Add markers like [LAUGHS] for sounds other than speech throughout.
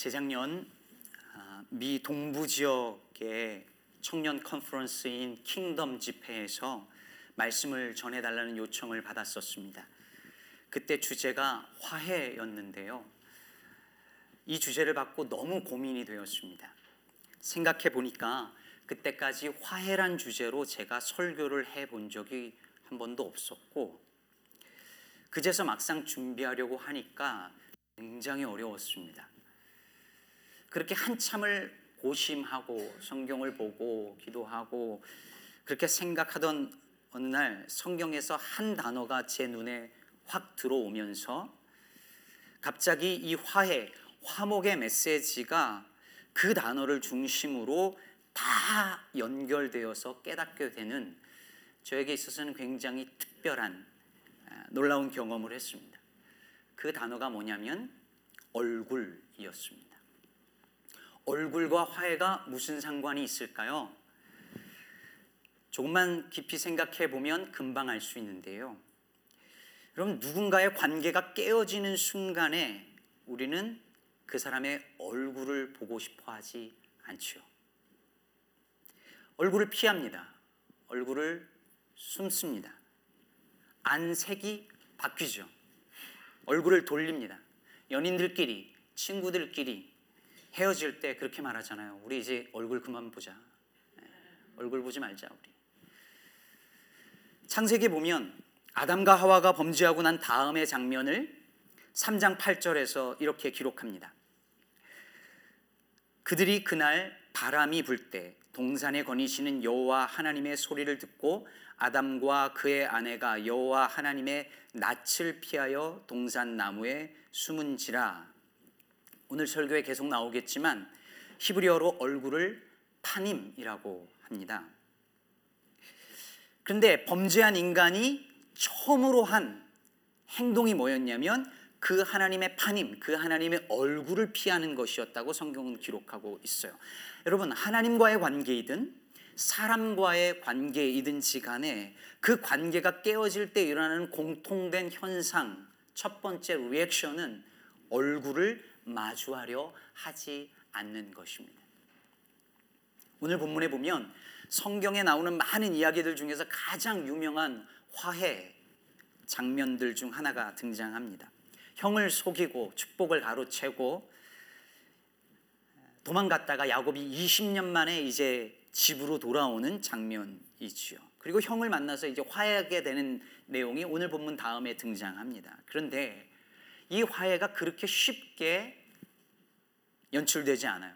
재작년 아, 미 동부 지역의 청년 컨퍼런스인 킹덤 집회에서 말씀을 전해달라는 요청을 받았었습니다. 그때 주제가 화해였는데요. 이 주제를 받고 너무 고민이 되었습니다. 생각해 보니까 그때까지 화해란 주제로 제가 설교를 해 본 적이 한 번도 없었고, 그제서 막상 준비하려고 하니까 굉장히 어려웠습니다. 그렇게 한참을 고심하고 성경을 보고 기도하고 그렇게 생각하던 어느 날 성경에서 한 단어가 제 눈에 확 들어오면서 갑자기 이 화해, 화목의 메시지가 그 단어를 중심으로 다 연결되어서 깨닫게 되는 저에게 있어서는 굉장히 특별한 놀라운 경험을 했습니다. 그 단어가 뭐냐면 얼굴이었습니다. 얼굴과 화해가 무슨 상관이 있을까요? 조금만 깊이 생각해 보면 금방 알 수 있는데요. 여러분, 누군가의 관계가 깨어지는 순간에 우리는 그 사람의 얼굴을 보고 싶어 하지 않죠. 얼굴을 피합니다. 얼굴을 숨습니다. 안색이 바뀌죠. 얼굴을 돌립니다. 연인들끼리, 친구들끼리 헤어질 때 그렇게 말하잖아요. 우리 이제 얼굴 그만 보자. 네, 얼굴 보지 말자, 우리. 창세기 보면 아담과 하와가 범죄하고 난 다음의 장면을 3장 8절에서 이렇게 기록합니다. 그들이 그날 바람이 불 때 동산에 거니시는 여호와 하나님의 소리를 듣고 아담과 그의 아내가 여호와 하나님의 낯을 피하여 동산 나무에 숨은지라 오늘 설교에 계속 나오겠지만 히브리어로 얼굴을 파님이라고 합니다. 그런데 범죄한 인간이 처음으로 한 행동이 뭐였냐면 그 하나님의 파님, 그 하나님의 얼굴을 피하는 것이었다고 성경은 기록하고 있어요. 여러분, 하나님과의 관계이든 사람과의 관계이든지 간에 그 관계가 깨어질 때 일어나는 공통된 현상, 첫 번째 리액션은 얼굴을 마주하려 하지 않는 것입니다. 오늘 본문에 보면 성경에 나오는 많은 이야기들 중에서 가장 유명한 화해 장면들 중 하나가 등장합니다. 형을 속이고 축복을 가로채고 도망갔다가 야곱이 20년 만에 이제 집으로 돌아오는 장면이지요. 그리고 형을 만나서 이제 화해하게 되는 내용이 오늘 본문 다음에 등장합니다. 그런데 이 화해가 그렇게 쉽게 연출되지 않아요.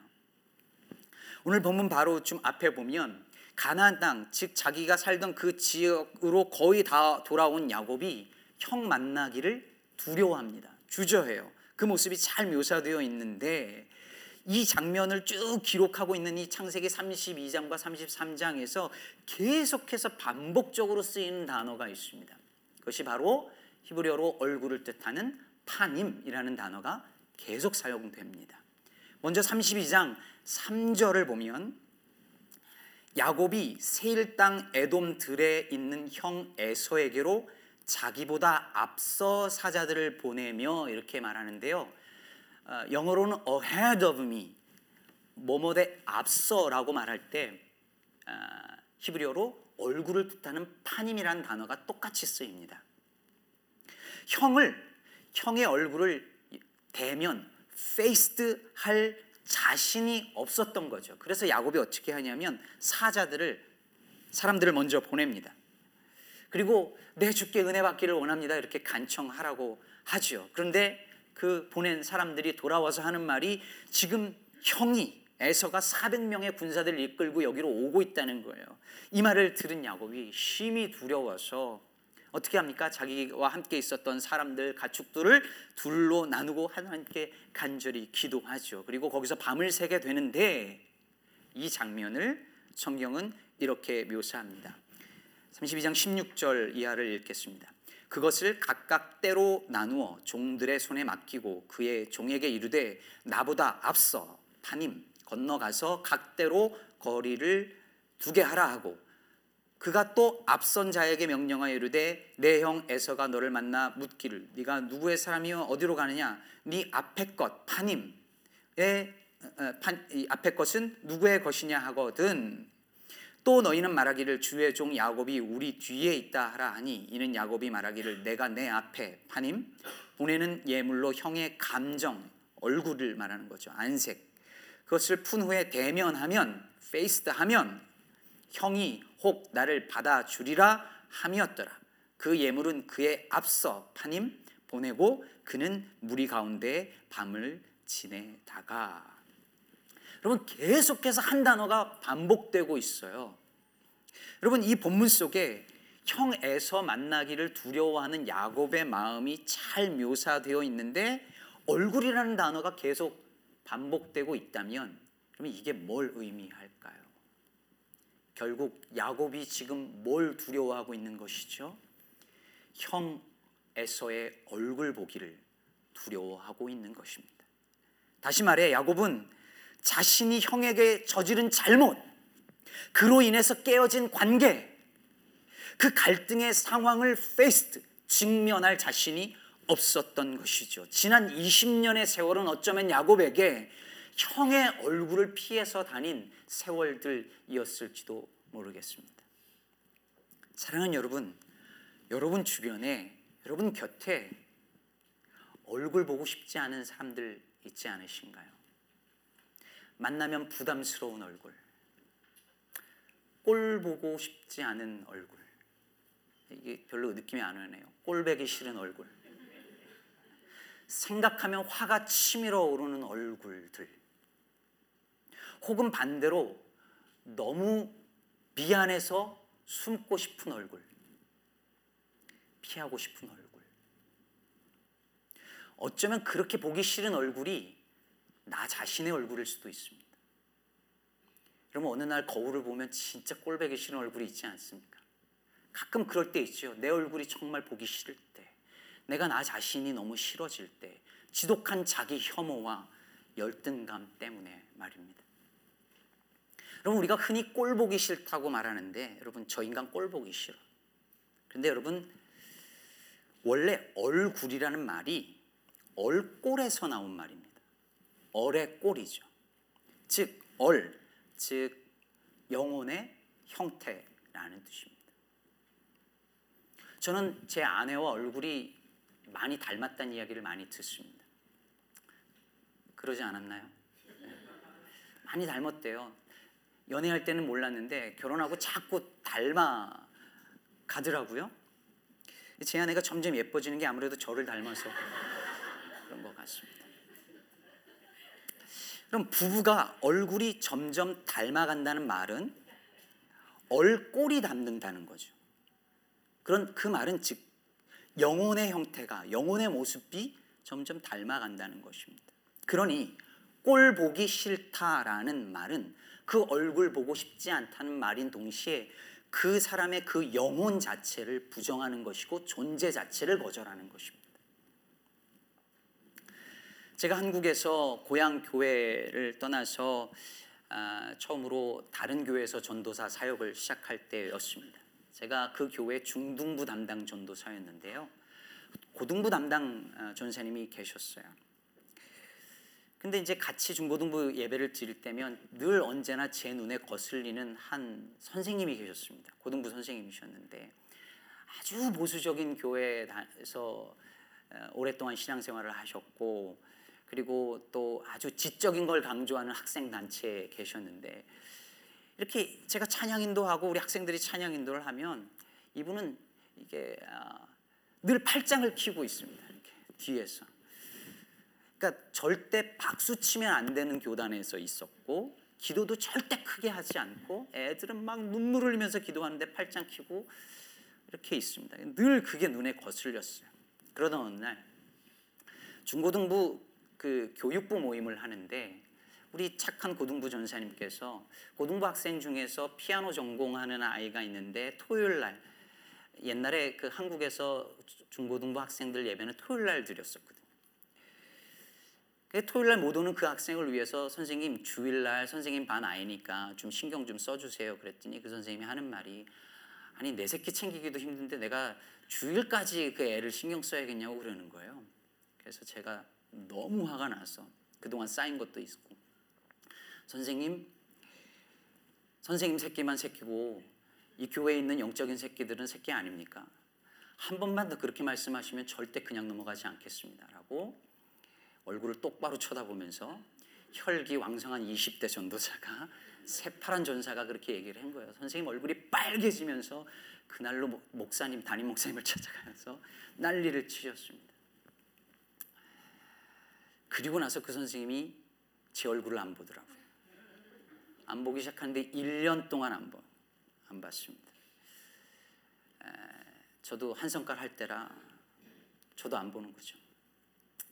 오늘 본문 바로 좀 앞에 보면 가나안 땅, 즉 자기가 살던 그 지역으로 거의 다 돌아온 야곱이 형 만나기를 두려워합니다. 주저해요. 그 모습이 잘 묘사되어 있는데 이 장면을 쭉 기록하고 있는 이 창세기 32장과 33장에서 계속해서 반복적으로 쓰이는 단어가 있습니다. 그것이 바로 히브리어로 얼굴을 뜻하는 파님이라는 단어가 계속 사용됩니다. 먼저 32장 3절을 보면 야곱이 세일 땅 에돔 들에 있는 형 에서에게로 자기보다 앞서 사자들을 보내며 이렇게 말하는데요. 어, 영어로는 ahead of me, 뭐뭐 대 앞서라고 말할 때 어, 히브리어로 얼굴을 뜻하는 파님이라는 단어가 똑같이 쓰입니다. 형을 형의 얼굴을 대면 faced 할 자신이 없었던 거죠. 그래서 야곱이 어떻게 하냐면 사자들을 사람들을 먼저 보냅니다. 그리고 내 주께 은혜 받기를 원합니다. 이렇게 간청하라고 하죠. 그런데 그 보낸 사람들이 돌아와서 하는 말이 지금 형이 에서가 400명의 군사들을 이끌고 여기로 오고 있다는 거예요. 이 말을 들은 야곱이 심히 두려워서 어떻게 합니까? 자기와 함께 있었던 사람들 가축들을 둘로 나누고 하나님께 간절히 기도하죠. 그리고 거기서 밤을 새게 되는데 이 장면을 성경은 이렇게 묘사합니다. 32장 16절 이하를 읽겠습니다. 그것을 각각 때로 나누어 종들의 손에 맡기고 그의 종에게 이르되 나보다 앞서 파님 건너가서 각대로 거리를 두게 하라 하고 그가 또 앞선 자에게 명령하여 이르되 내 형 에서가 너를 만나 묻기를. 네가 누구의 사람이요? 어디로 가느냐? 네 앞에 것 파님 어, 앞에 것은 누구의 것이냐 하거든. 또 너희는 말하기를 주의 종 야곱이 우리 뒤에 있다 하라 하니 이는 야곱이 말하기를 내가 내 앞에 파님 보내는 예물로 형의 감정 얼굴을 말하는 거죠. 안색. 그것을 푼 후에 대면하면 faced 하면 형이 혹 나를 받아 주리라 함이었더라 그 예물은 그의 앞서 파님 보내고 그는 무리 가운데 밤을 지내다가 여러분 계속해서 한 단어가 반복되고 있어요. 여러분 이 본문 속에 형 에서 만나기를 두려워하는 야곱의 마음이 잘 묘사되어 있는데 얼굴이라는 단어가 계속 반복되고 있다면 그러면 이게 뭘 의미할까요? 결국 야곱이 지금 뭘 두려워하고 있는 것이죠? 형 에서의 얼굴 보기를 두려워하고 있는 것입니다. 다시 말해 야곱은 자신이 형에게 저지른 잘못, 그로 인해서 깨어진 관계, 그 갈등의 상황을 faced, 직면할 자신이 없었던 것이죠. 지난 20년의 세월은 어쩌면 야곱에게 형의 얼굴을 피해서 다닌 세월들이었을지도 모르겠습니다. 사랑하는 여러분, 여러분 주변에, 여러분 곁에 얼굴 보고 싶지 않은 사람들 있지 않으신가요? 만나면 부담스러운 얼굴, 꼴 보고 싶지 않은 얼굴, 이게 별로 느낌이 안 오네요. 꼴배기 싫은 얼굴, 생각하면 화가 치밀어 오르는 얼굴들, 혹은 반대로 너무 미안해서 숨고 싶은 얼굴, 피하고 싶은 얼굴. 어쩌면 그렇게 보기 싫은 얼굴이 나 자신의 얼굴일 수도 있습니다. 여러분 어느 날 거울을 보면 진짜 꼴배기 싫은 얼굴이 있지 않습니까? 가끔 그럴 때 있죠. 내 얼굴이 정말 보기 싫을 때, 내가 나 자신이 너무 싫어질 때, 지독한 자기 혐오와 열등감 때문에 말입니다. 여러분 우리가 흔히 꼴 보기 싫다고 말하는데 여러분 저 인간 꼴 보기 싫어. 그런데 여러분 원래 얼굴이라는 말이 얼꼴에서 나온 말입니다. 얼의 꼴이죠. 즉, 얼, 즉, 영혼의 형태라는 뜻입니다. 저는 제 아내와 얼굴이 많이 닮았다는 이야기를 많이 듣습니다. 그러지 않았나요? 많이 닮았대요. 연애할 때는 몰랐는데 결혼하고 자꾸 닮아 가더라고요. 제 아내가 점점 예뻐지는 게 아무래도 저를 닮아서 그런 것 같습니다. 그럼 부부가 얼굴이 점점 닮아간다는 말은 얼꼴이 닮는다는 거죠. 그런 그 말은 즉 영혼의 형태가 영혼의 모습이 점점 닮아간다는 것입니다. 그러니 꼴 보기 싫다라는 말은 그 얼굴 보고 싶지 않다는 말인 동시에 그 사람의 그 영혼 자체를 부정하는 것이고 존재 자체를 거절하는 것입니다. 제가 한국에서 고향 교회를 떠나서 아, 처음으로 다른 교회에서 전도사 사역을 시작할 때였습니다. 제가 그 교회 중등부 담당 전도사였는데요. 고등부 담당 아, 전사님이 계셨어요. 근데 이제 같이 중고등부 예배를 드릴 때면 늘 언제나 제 눈에 거슬리는 한 선생님이 계셨습니다. 고등부 선생님이셨는데 아주 보수적인 교회에서 어, 오랫동안 신앙생활을 하셨고 그리고 또 아주 지적인 걸 강조하는 학생 단체에 계셨는데 이렇게 제가 찬양 인도하고 우리 학생들이 찬양 인도를 하면 이분은 이게 아, 늘 팔짱을 키고 있습니다. 이렇게 뒤에서. 그러니까 절대 박수 치면 안 되는 교단에서 있었고 기도도 절대 크게 하지 않고 애들은 막 눈물 흘리면서 기도하는데 팔짱 키고 이렇게 있습니다. 늘 그게 눈에 거슬렸어요. 그러던 어느 날 중고등부 그 교육부 모임을 하는데 우리 착한 고등부 전사님께서 고등부 학생 중에서 피아노 전공하는 아이가 있는데 토요일 날 옛날에 그 한국에서 중고등부 학생들 예배는 토요일 날 드렸었거든요. 그 토요일 날 못 오는 그 학생을 위해서 선생님 주일 날 선생님 반 아이니까 좀 신경 좀 써주세요. 그랬더니 그 선생님이 하는 말이 아니 내 새끼 챙기기도 힘든데 내가 주일까지 그 애를 신경 써야겠냐고 그러는 거예요. 그래서 제가 너무 화가 나서 그동안 쌓인 것도 있고 선생님 선생님 새끼만 새끼고 이 교회에 있는 영적인 새끼들은 새끼 아닙니까? 한 번만 더 그렇게 말씀하시면 절대 그냥 넘어가지 않겠습니다라고 얼굴을 똑바로 쳐다보면서 혈기 왕성한 20대 전도사가 새파란 전사가 그렇게 얘기를 한 거예요. 선생님 얼굴이 빨개지면서 그날로 목사님 담임 목사님을 찾아가면서 난리를 치셨습니다. 그리고 나서 그 선생님이 제 얼굴을 안 보더라고요. 안 보기 시작하는데 1년 동안 안, 봐, 안 봤습니다. 에, 저도 한성깔 할 때라 저도 안 보는 거죠.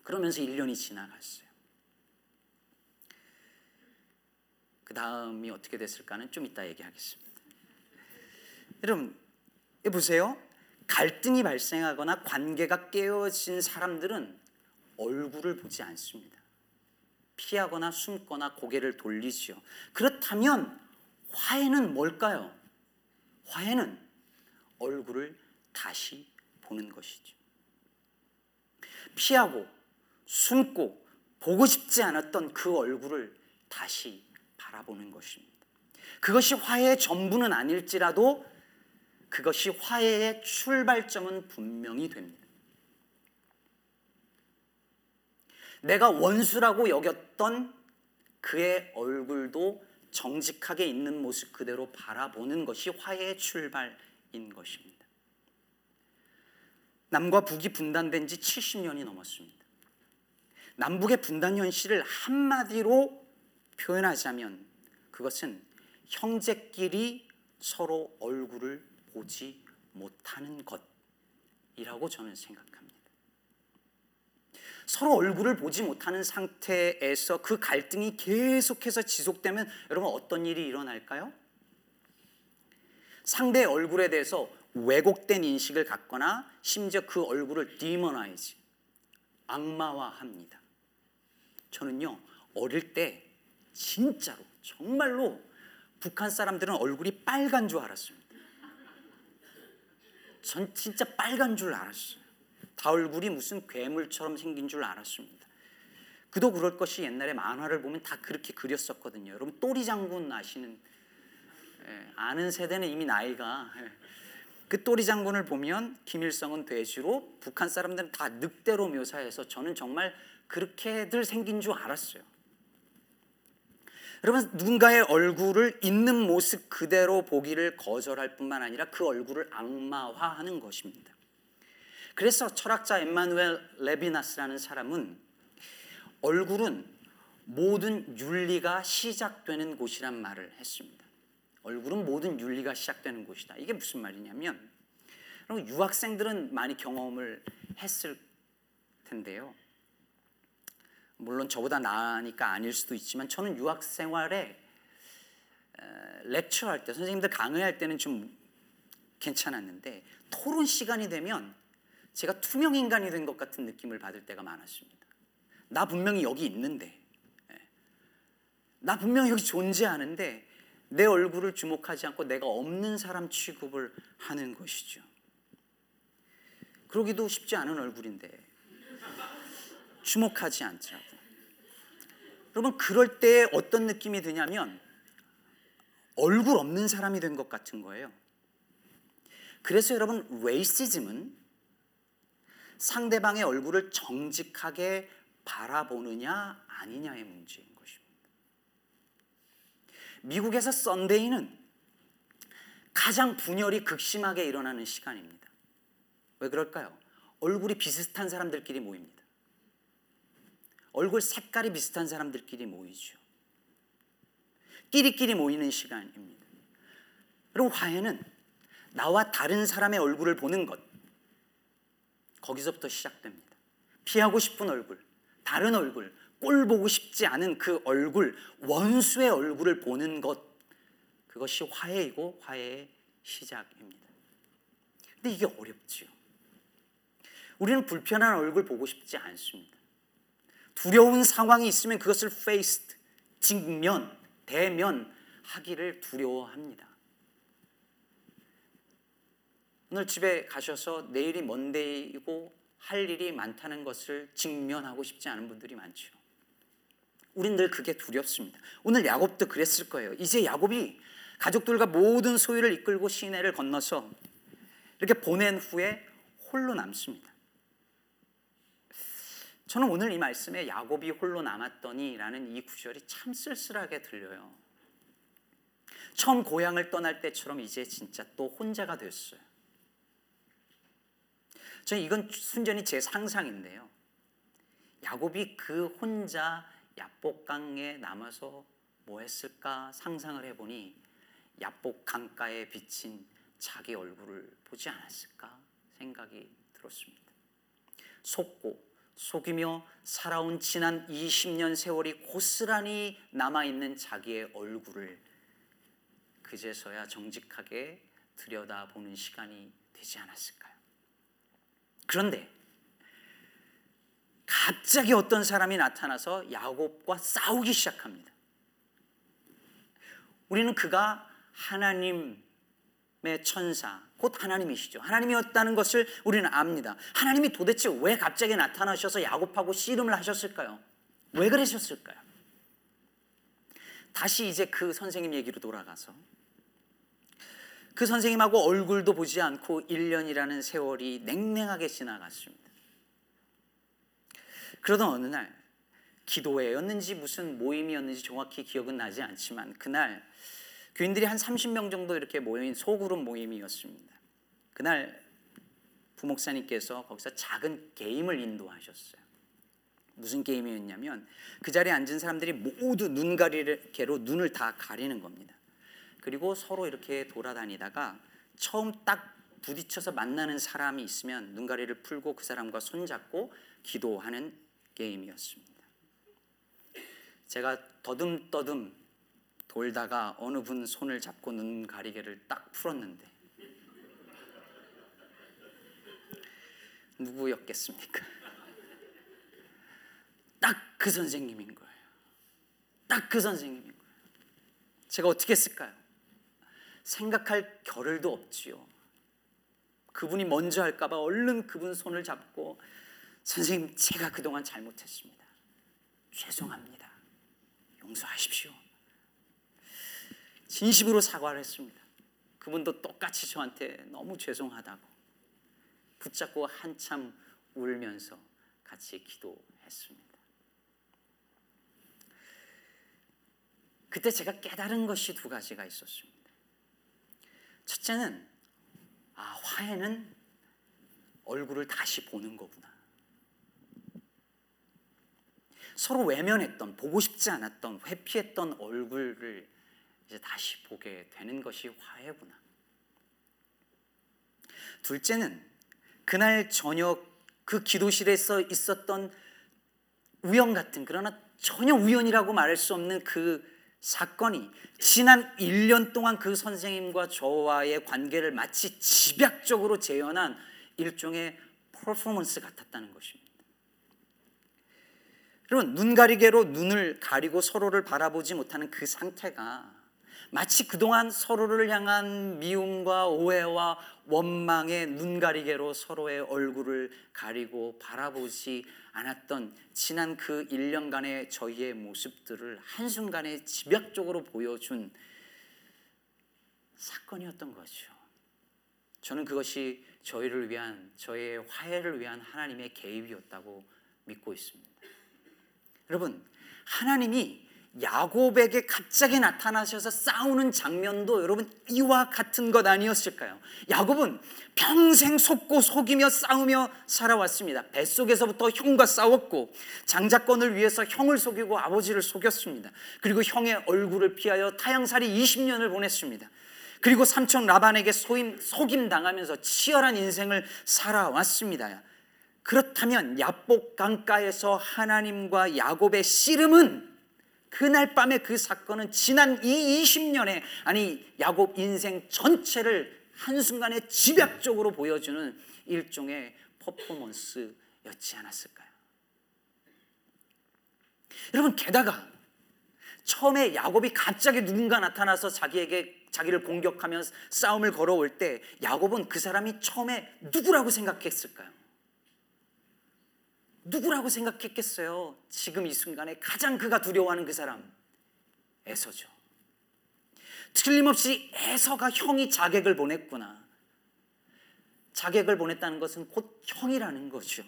그러면서 1년이 지나갔어요. 그 다음이 어떻게 됐을까는 좀 이따 얘기하겠습니다. 여러분, 보세요. 갈등이 발생하거나 관계가 깨어진 사람들은 얼굴을 보지 않습니다. 피하거나 숨거나 고개를 돌리지요. 그렇다면 화해는 뭘까요? 화해는 얼굴을 다시 보는 것이죠. 피하고 숨고 보고 싶지 않았던 그 얼굴을 다시 바라보는 것입니다. 그것이 화해의 전부는 아닐지라도 그것이 화해의 출발점은 분명히 됩니다. 내가 원수라고 여겼던 그의 얼굴도 정직하게 있는 모습 그대로 바라보는 것이 화해의 출발인 것입니다. 남과 북이 분단된 지 70년이 넘었습니다. 남북의 분단 현실을 한마디로 표현하자면 그것은 형제끼리 서로 얼굴을 보지 못하는 것이라고 저는 생각합니다. 서로 얼굴을 보지 못하는 상태에서 그 갈등이 계속해서 지속되면 여러분 어떤 일이 일어날까요? 상대의 얼굴에 대해서 왜곡된 인식을 갖거나 심지어 그 얼굴을 demonize 악마화합니다. 저는요 어릴 때 진짜로 정말로 북한 사람들은 얼굴이 빨간 줄 알았습니다. 전 진짜 빨간 줄 알았어요. 다 얼굴이 무슨 괴물처럼 생긴 줄 알았습니다. 그도 그럴 것이 옛날에 만화를 보면 다 그렇게 그렸었거든요. 여러분 똘이 장군 아시는 예, 아는 세대는 이미 나이가 예. 그 또리 장군을 보면 김일성은 돼지로 북한 사람들은 다 늑대로 묘사해서 저는 정말 그렇게들 생긴 줄 알았어요. 여러분 누군가의 얼굴을 있는 모습 그대로 보기를 거절할 뿐만 아니라 그 얼굴을 악마화하는 것입니다. 그래서 철학자 엠마누엘 레비나스라는 사람은 얼굴은 모든 윤리가 시작되는 곳이란 말을 했습니다. 얼굴은 모든 윤리가 시작되는 곳이다. 이게 무슨 말이냐면 유학생들은 많이 경험을 했을 텐데요. 물론 저보다 나으니까 아닐 수도 있지만 저는 유학 생활에 렉처할 때 선생님들 강의할 때는 좀 괜찮았는데 토론 시간이 되면 제가 투명 인간이 된 것 같은 느낌을 받을 때가 많았습니다. 나 분명히 여기 있는데, 예. 나 분명히 여기 존재하는데 내 얼굴을 주목하지 않고 내가 없는 사람 취급을 하는 것이죠. 그러기도 쉽지 않은 얼굴인데 주목하지 않더라고. 여러분 그럴 때 어떤 느낌이 드냐면 얼굴 없는 사람이 된 것 같은 거예요. 그래서 여러분 레이시즘은 상대방의 얼굴을 정직하게 바라보느냐 아니냐의 것입니다. 미국에서 썬데이는 가장 분열이 극심하게 일어나는 시간입니다. 왜 그럴까요? 얼굴이 비슷한 사람들끼리 모입니다. 얼굴 색깔이 비슷한 사람들끼리 모이죠. 끼리끼리 모이는 시간입니다. 그리고 화해는 나와 다른 사람의 얼굴을 보는 것, 거기서부터 시작됩니다. 피하고 싶은 얼굴, 다른 얼굴, 꼴 보고 싶지 않은 그 얼굴, 원수의 얼굴을 보는 것, 그것이 화해이고 화해의 시작입니다. 근데 이게 어렵지요. 우리는 불편한 얼굴 보고 싶지 않습니다. 두려운 상황이 있으면 그것을 faced, 직면, 대면 하기를 두려워합니다. 오늘 집에 가셔서 내일이 먼데이고 할 일이 많다는 것을 직면하고 싶지 않은 분들이 많죠. 우린 늘 그게 두렵습니다. 오늘 야곱도 그랬을 거예요. 이제 야곱이 가족들과 모든 소유를 이끌고 시내를 건너서 이렇게 보낸 후에 홀로 남습니다. 저는 오늘 이 말씀에 야곱이 홀로 남았더니라는 이 구절이 참 쓸쓸하게 들려요. 처음 고향을 떠날 때처럼 이제 진짜 또 혼자가 됐어요. 저는 이건 순전히 제 상상인데요. 야곱이 그 혼자 야복강에 남아서 뭐 했을까 상상을 해보니 야복 강가에 비친 자기 얼굴을 보지 않았을까 생각이 들었습니다. 속고 속이며 살아온 지난 20년 세월이 고스란히 남아있는 자기의 얼굴을 그제서야 정직하게 들여다보는 시간이 되지 않았을까요? 그런데 갑자기 어떤 사람이 나타나서 야곱과 싸우기 시작합니다. 우리는 그가 하나님의 천사, 곧 하나님이시죠. 하나님이었다는 것을 우리는 압니다. 하나님이 도대체 왜 갑자기 나타나셔서 야곱하고 씨름을 하셨을까요? 왜 그러셨을까요? 다시 이제 그 선생님 얘기로 돌아가서 그 선생님하고 얼굴도 보지 않고 1년이라는 세월이 냉랭하게 지나갔습니다. 그러던 어느 날 기도회였는지 무슨 모임이었는지 정확히 기억은 나지 않지만 그날 교인들이 한 30명 정도 이렇게 모인 소그룹 모임이었습니다. 그날 부목사님께서 거기서 작은 게임을 인도하셨어요. 무슨 게임이었냐면 그 자리에 앉은 사람들이 모두 눈 가리개로 눈을 다 가리는 겁니다. 그리고 서로 이렇게 돌아다니다가 처음 딱 부딪혀서 만나는 사람이 있으면 눈가리를 풀고 그 사람과 손잡고 기도하는 게임이었습니다. 제가 더듬더듬 돌다가 어느 분 손을 잡고 눈 가리개를 딱 풀었는데 누구였겠습니까? 딱 그 선생님인 거예요. 딱 그 선생님인 거예요. 제가 어떻게 했을까요? 생각할 겨를도 없지요. 그분이 먼저 할까봐 얼른 그분 손을 잡고 선생님, 제가 그동안 잘못했습니다. 죄송합니다. 용서하십시오. 진심으로 사과를 했습니다. 그분도 똑같이 저한테 너무 죄송하다고 붙잡고 한참 울면서 같이 기도했습니다. 그때 제가 깨달은 것이 두 가지가 있었습니다. 첫째는 아, 화해는 얼굴을 다시 보는 거구나. 서로 외면했던 보고 싶지 않았던 회피했던 얼굴을 이제 다시 보게 되는 것이 화해구나. 둘째는 그날 저녁 그 기도실에서 있었던 우연 같은 그러나 전혀 우연이라고 말할 수 없는 그 사건이 지난 1년 동안 그 선생님과 저와의 관계를 마치 집약적으로 재현한 일종의 퍼포먼스 같았다는 것입니다. 여러분 눈 가리개로 눈을 가리고 서로를 바라보지 못하는 그 상태가 마치 그동안 서로를 향한 미움과 오해와 원망의 눈 가리개로 서로의 얼굴을 가리고 바라보지 않았던 지난 그 1년간의 저희의 모습들을 한순간에 집약적으로 보여준 사건이었던 거죠. 저는 그것이 저희를 위한 저의 화해를 위한 하나님의 개입이었다고 믿고 있습니다. 여러분, 하나님이 야곱에게 갑자기 나타나셔서 싸우는 장면도 여러분 이와 같은 것 아니었을까요? 야곱은 평생 속고 속이며 싸우며 살아왔습니다. 뱃속에서부터 형과 싸웠고 장자권을 위해서 형을 속이고 아버지를 속였습니다. 그리고 형의 얼굴을 피하여 타양살이 20년을 보냈습니다. 그리고 삼촌 라반에게 소임, 속임 당하면서 치열한 인생을 살아왔습니다. 그렇다면 야복 강가에서 하나님과 야곱의 씨름은 그날 밤에 그 사건은 지난 이 20년의 아니 야곱 인생 전체를 한순간에 집약적으로 보여주는 일종의 퍼포먼스였지 않았을까요? 여러분 게다가 처음에 야곱이 갑자기 누군가 나타나서 자기에게 자기를 공격하며 싸움을 걸어올 때 야곱은 그 사람이 처음에 누구라고 생각했을까요? 누구라고 생각했겠어요? 지금 이 순간에 가장 그가 두려워하는 그 사람 에서죠. 틀림없이 에서가 형이 자객을 보냈구나. 자객을 보냈다는 것은 곧 형이라는 거죠.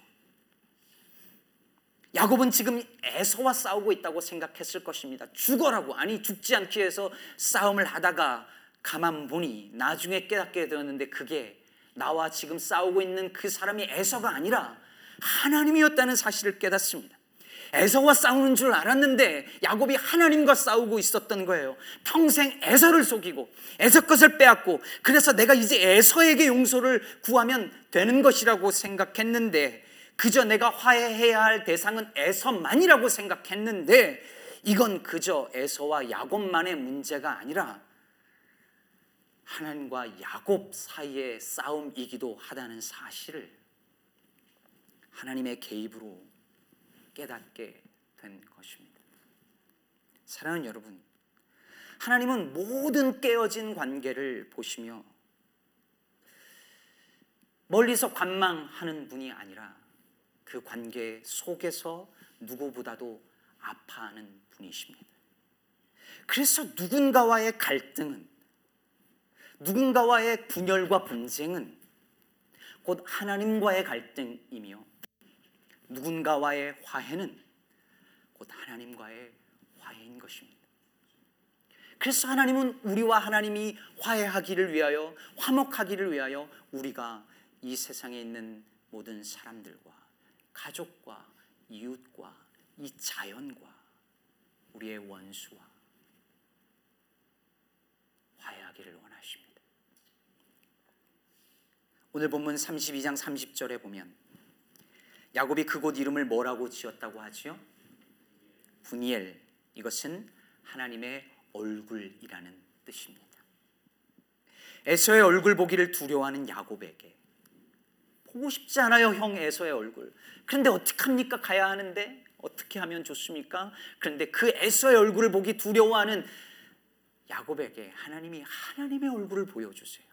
야곱은 지금 에서와 싸우고 있다고 생각했을 것입니다. 죽어라고 아니 죽지 않기 위해서 싸움을 하다가 가만 보니 나중에 깨닫게 되었는데 그게 나와 지금 싸우고 있는 그 사람이 에서가 아니라 하나님이었다는 사실을 깨닫습니다. 에서와 싸우는 줄 알았는데 야곱이 하나님과 싸우고 있었던 거예요. 평생 에서를 속이고 에서 것을 빼앗고 그래서 내가 이제 에서에게 용서를 구하면 되는 것이라고 생각했는데 그저 내가 화해해야 할 대상은 에서만이라고 생각했는데 이건 그저 에서와 야곱만의 문제가 아니라 하나님과 야곱 사이의 싸움이기도 하다는 사실을 하나님의 개입으로 깨닫게 된 것입니다. 사랑하는 여러분, 하나님은 모든 깨어진 관계를 보시며 멀리서 관망하는 분이 아니라 그 관계 속에서 누구보다도 아파하는 분이십니다. 그래서 누군가와의 갈등은 누군가와의 분열과 분쟁은 곧 하나님과의 갈등이며 누군가와의 화해는 곧 하나님과의 화해인 것입니다. 그래서 하나님은 우리와 하나님이 화해하기를 위하여 화목하기를 위하여 우리가 이 세상에 있는 모든 사람들과 가족과 이웃과 이 자연과 우리의 원수와 화해하기를 원하십니다. 오늘 본문 32장 30절에 보면 야곱이 그곳 이름을 뭐라고 지었다고 하지요? 분이엘 이것은 하나님의 얼굴이라는 뜻입니다. 에서의 얼굴 보기를 두려워하는 야곱에게 보고 싶지 않아요, 형 에서의 얼굴. 그런데 어떡합니까? 가야 하는데 어떻게 하면 좋습니까? 그런데 그 에서의 얼굴을 보기 두려워하는 야곱에게 하나님이 하나님의 얼굴을 보여주세요.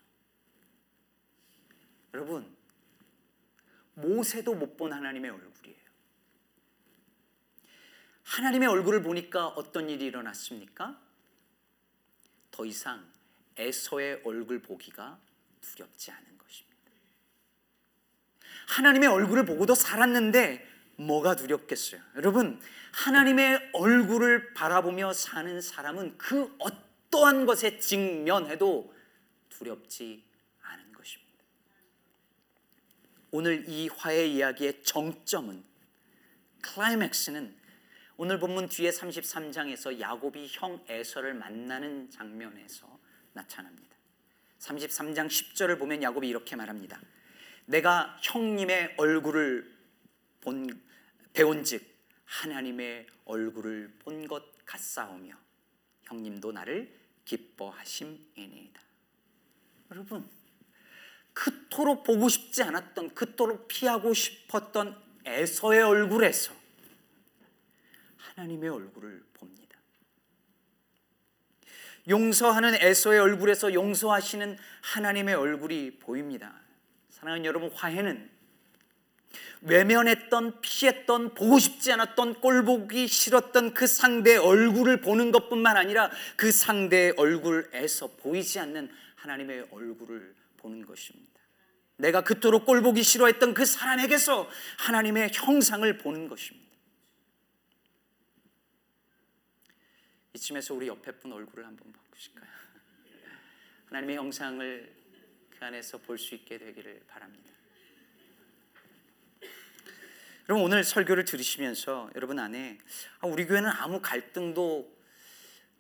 여러분, 모세도 못 본 하나님의 얼굴이에요. 하나님의 얼굴을 보니까 어떤 일이 일어났습니까? 더 이상 에서의 얼굴 보기가 두렵지 않은 것입니다. 하나님의 얼굴을 보고도 살았는데 뭐가 두렵겠어요? 여러분, 하나님의 얼굴을 바라보며 사는 사람은 그 어떠한 것에 직면해도 두렵지 오늘 이 화해 이야기의 정점은 클라이맥스는 오늘 본문 뒤에 33장에서 야곱이 형 에서를 만나는 장면에서 나타납니다. 33장 10절을 보면 야곱이 이렇게 말합니다. 내가 형님의 얼굴을 본 배운즉 하나님의 얼굴을 본 것 같사오며 형님도 나를 기뻐하심이니이다. 여러분 그토록 보고 싶지 않았던 그토록 피하고 싶었던 에서의 얼굴에서 하나님의 얼굴을 봅니다. 용서하는 에서의 얼굴에서 용서하시는 하나님의 얼굴이 보입니다. 사랑하는 여러분, 화해는 외면했던, 피했던, 보고 싶지 않았던, 꼴보기 싫었던 그 상대의 얼굴을 보는 것뿐만 아니라 그 상대의 얼굴에서 보이지 않는 하나님의 얼굴을 보는 것입니다. 내가 그토록 꼴보기 싫어했던 그 사람에게서 하나님의 형상을 보는 것입니다. 이쯤에서 우리 옆에 분 얼굴을 한번 바꾸실까요? [LAUGHS] 하나님의 형상을 그 안에서 볼 수 있게 되기를 바랍니다. 여러분 오늘 설교를 들으시면서 여러분 안에 아, 우리 교회는 아무 갈등도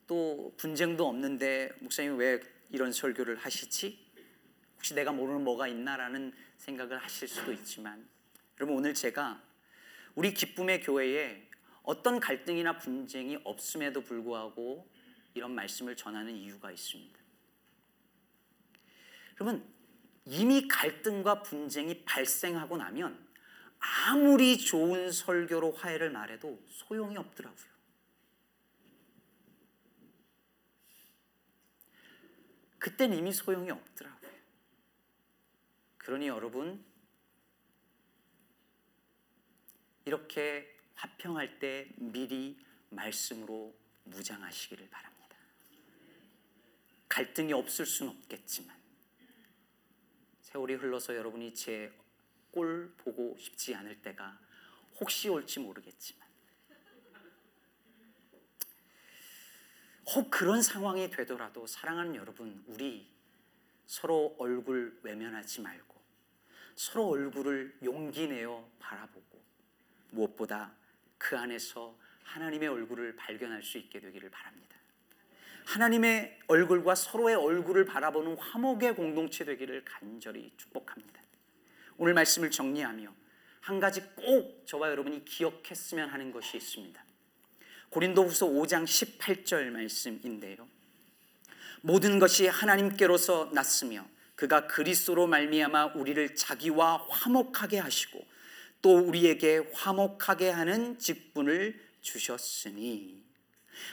또 분쟁도 없는데 목사님 왜 이런 설교를 하시지? 혹시 내가 모르는 뭐가 있나라는 생각을 하실 수도 있지만 여러분 오늘 제가 우리 기쁨의 교회에 어떤 갈등이나 분쟁이 없음에도 불구하고 이런 말씀을 전하는 이유가 있습니다. 여러분 이미 갈등과 분쟁이 발생하고 나면 아무리 좋은 설교로 화해를 말해도 소용이 없더라고요. 그땐 이미 소용이 없더라고요. 그러니 여러분 이렇게 화평할 때 미리 말씀으로 무장하시기를 바랍니다. 갈등이 없을 수는 없겠지만 세월이 흘러서 여러분이 제 꼴 보고 싶지 않을 때가 혹시 올지 모르겠지만 혹 그런 상황이 되더라도 사랑하는 여러분 우리 서로 얼굴 외 면하지 말고 서로 얼굴을 용기 내어 바라보고 무엇보다 그 안에서 하나님의 얼굴을 발견할 수 있게 되기를 바랍니다. 하나님의 얼굴과 서로의 얼굴을 바라보는 화목의 공동체 되기를 간절히 축복합니다. 오늘 말씀을 정리하며 한 가지 꼭 저와 여러분이 기억했으면 하는 것이 있습니다. 고린도후서 5장 18절 말씀인데요. 모든 것이 하나님께로서 났으며 그가 그리스도로 말미암아 우리를 자기와 화목하게 하시고 또 우리에게 화목하게 하는 직분을 주셨으니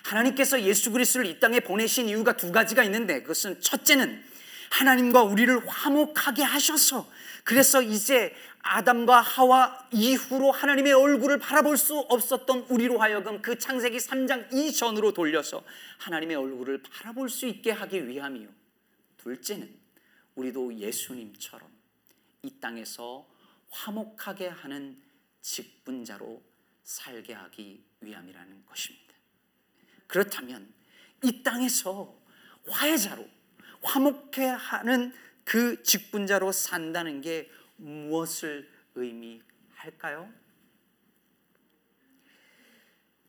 하나님께서 예수 그리스도를 이 땅에 보내신 이유가 두 가지가 있는데 그것은 첫째는 하나님과 우리를 화목하게 하셔서 그래서 이제 아담과 하와 이후로 하나님의 얼굴을 바라볼 수 없었던 우리로 하여금 그 창세기 3장 이전으로 돌려서 하나님의 얼굴을 바라볼 수 있게 하기 위함이요. 둘째는 우리도 예수님처럼 이 땅에서 화목하게 하는 직분자로 살게 하기 위함이라는 것입니다. 그렇다면 이 땅에서 화해자로 화목해 하는 그 직분자로 산다는 게 무엇을 의미할까요?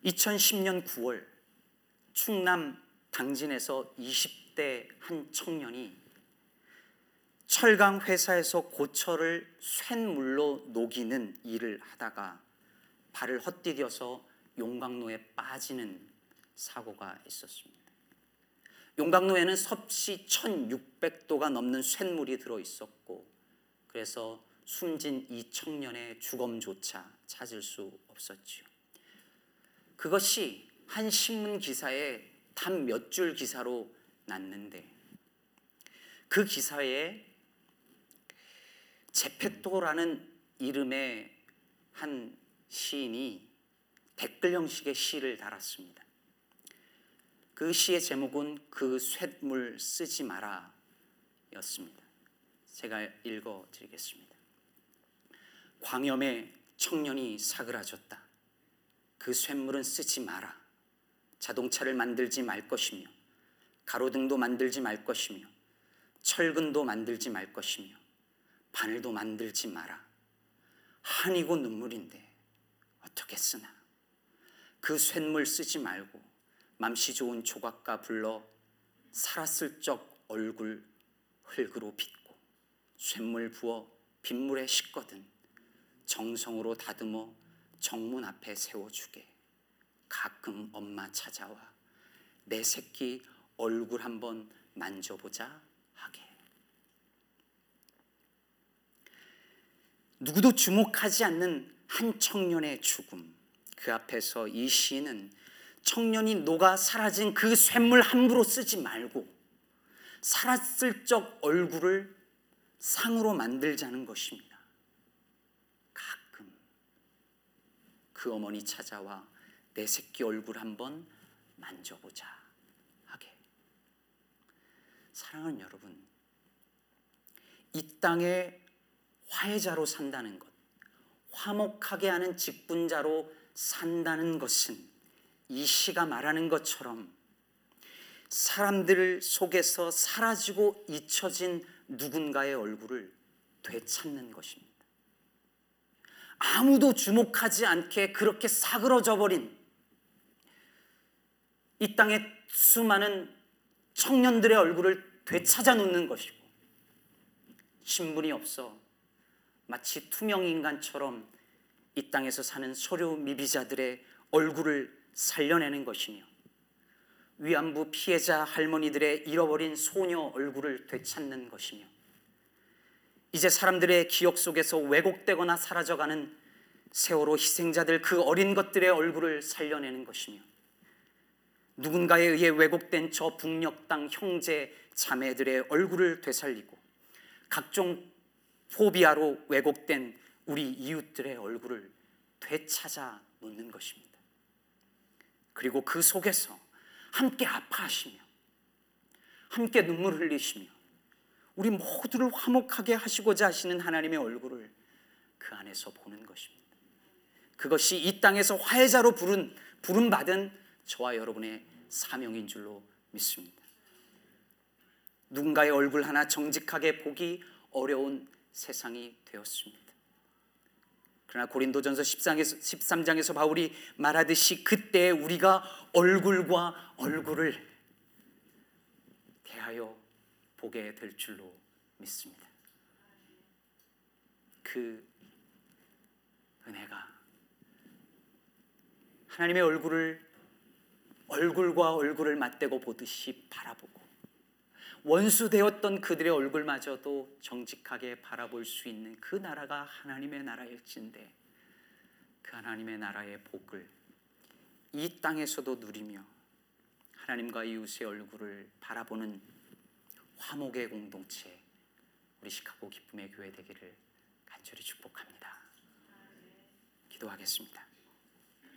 2010년 9월 충남 당진에서 20대 한 청년이 철강 회사에서 고철을 쇳물로 녹이는 일을 하다가 발을 헛디뎌서 용광로에 빠지는 사고가 있었습니다. 용광로에는 섭씨 1600도가 넘는 쇳물이 들어 있었고 그래서 숨진 이 청년의 주검조차 찾을 수 없었지요. 그것이 한 신문 기사에 단 몇 줄 기사로 났는데 그 기사에 제페토라는 이름의 한 시인이 댓글 형식의 시를 달았습니다. 그 시의 제목은 그 쇳물 쓰지 마라 였습니다. 제가 읽어 드리겠습니다. 광염에 청년이 사그라졌다. 그 쇳물은 쓰지 마라. 자동차를 만들지 말 것이며 가로등도 만들지 말 것이며 철근도 만들지 말 것이며 바늘도 만들지 마라. 한이고 눈물인데 어떻게 쓰나. 그 쇳물 쓰지 말고 맘씨 좋은 조각가 불러 살았을 적 얼굴 흙으로 빚고 쇳물 부어 빗물에 씻거든 정성으로 다듬어 정문 앞에 세워주게 가끔 엄마 찾아와 내 새끼 얼굴 한번 만져보자 하게 누구도 주목하지 않는 한 청년의 죽음 그 앞에서 이 시인은 청년이 녹아 사라진 그 쇳물 함부로 쓰지 말고 살았을 적 얼굴을 상으로 만들자는 것입니다. 가끔 그 어머니 찾아와 내 새끼 얼굴 한번 만져보자 하게. 사랑하는 여러분, 이 땅에 화해자로 산다는 것, 화목하게 하는 직분자로 산다는 것은 이 시가 말하는 것처럼 사람들 속에서 사라지고 잊혀진 누군가의 얼굴을 되찾는 것입니다. 아무도 주목하지 않게 그렇게 사그러져 버린 이 땅의 수많은 청년들의 얼굴을 되찾아 놓는 것이고 신분이 없어 마치 투명 인간처럼 이 땅에서 사는 소료 미비자들의 얼굴을 살려내는 것이며 위안부 피해자 할머니들의 잃어버린 소녀 얼굴을 되찾는 것이며 이제 사람들의 기억 속에서 왜곡되거나 사라져가는 세월호 희생자들 그 어린 것들의 얼굴을 살려내는 것이며 누군가에 의해 왜곡된 저 북녘 땅 형제 자매들의 얼굴을 되살리고 각종 포비아로 왜곡된 우리 이웃들의 얼굴을 되찾아 놓는 것입니다. 그리고 그 속에서 함께 아파하시며 함께 눈물 흘리시며 우리 모두를 화목하게 하시고자 하시는 하나님의 얼굴을 그 안에서 보는 것입니다. 그것이 이 땅에서 화해자로 부른 부름 받은 저와 여러분의 사명인 줄로 믿습니다. 누군가의 얼굴 하나 정직하게 보기 어려운 세상이 되었습니다. 그러나 고린도전서 13장에서, 13장에서 바울이 말하듯이 그때 우리가 얼굴과 얼굴을 대하여 보게 될 줄로 믿습니다. 그 은혜가 하나님의 얼굴을 얼굴과 얼굴을 맞대고 보듯이 바라보고 원수 되었던 그들의 얼굴마저도 정직하게 바라볼 수 있는 그 나라가 하나님의 나라일진데 그 하나님의 나라의 복을 이 땅에서도 누리며 하나님과 이웃의 얼굴을 바라보는 화목의 공동체 우리 시카고 기쁨의 교회 되기를 간절히 축복합니다. 기도하겠습니다.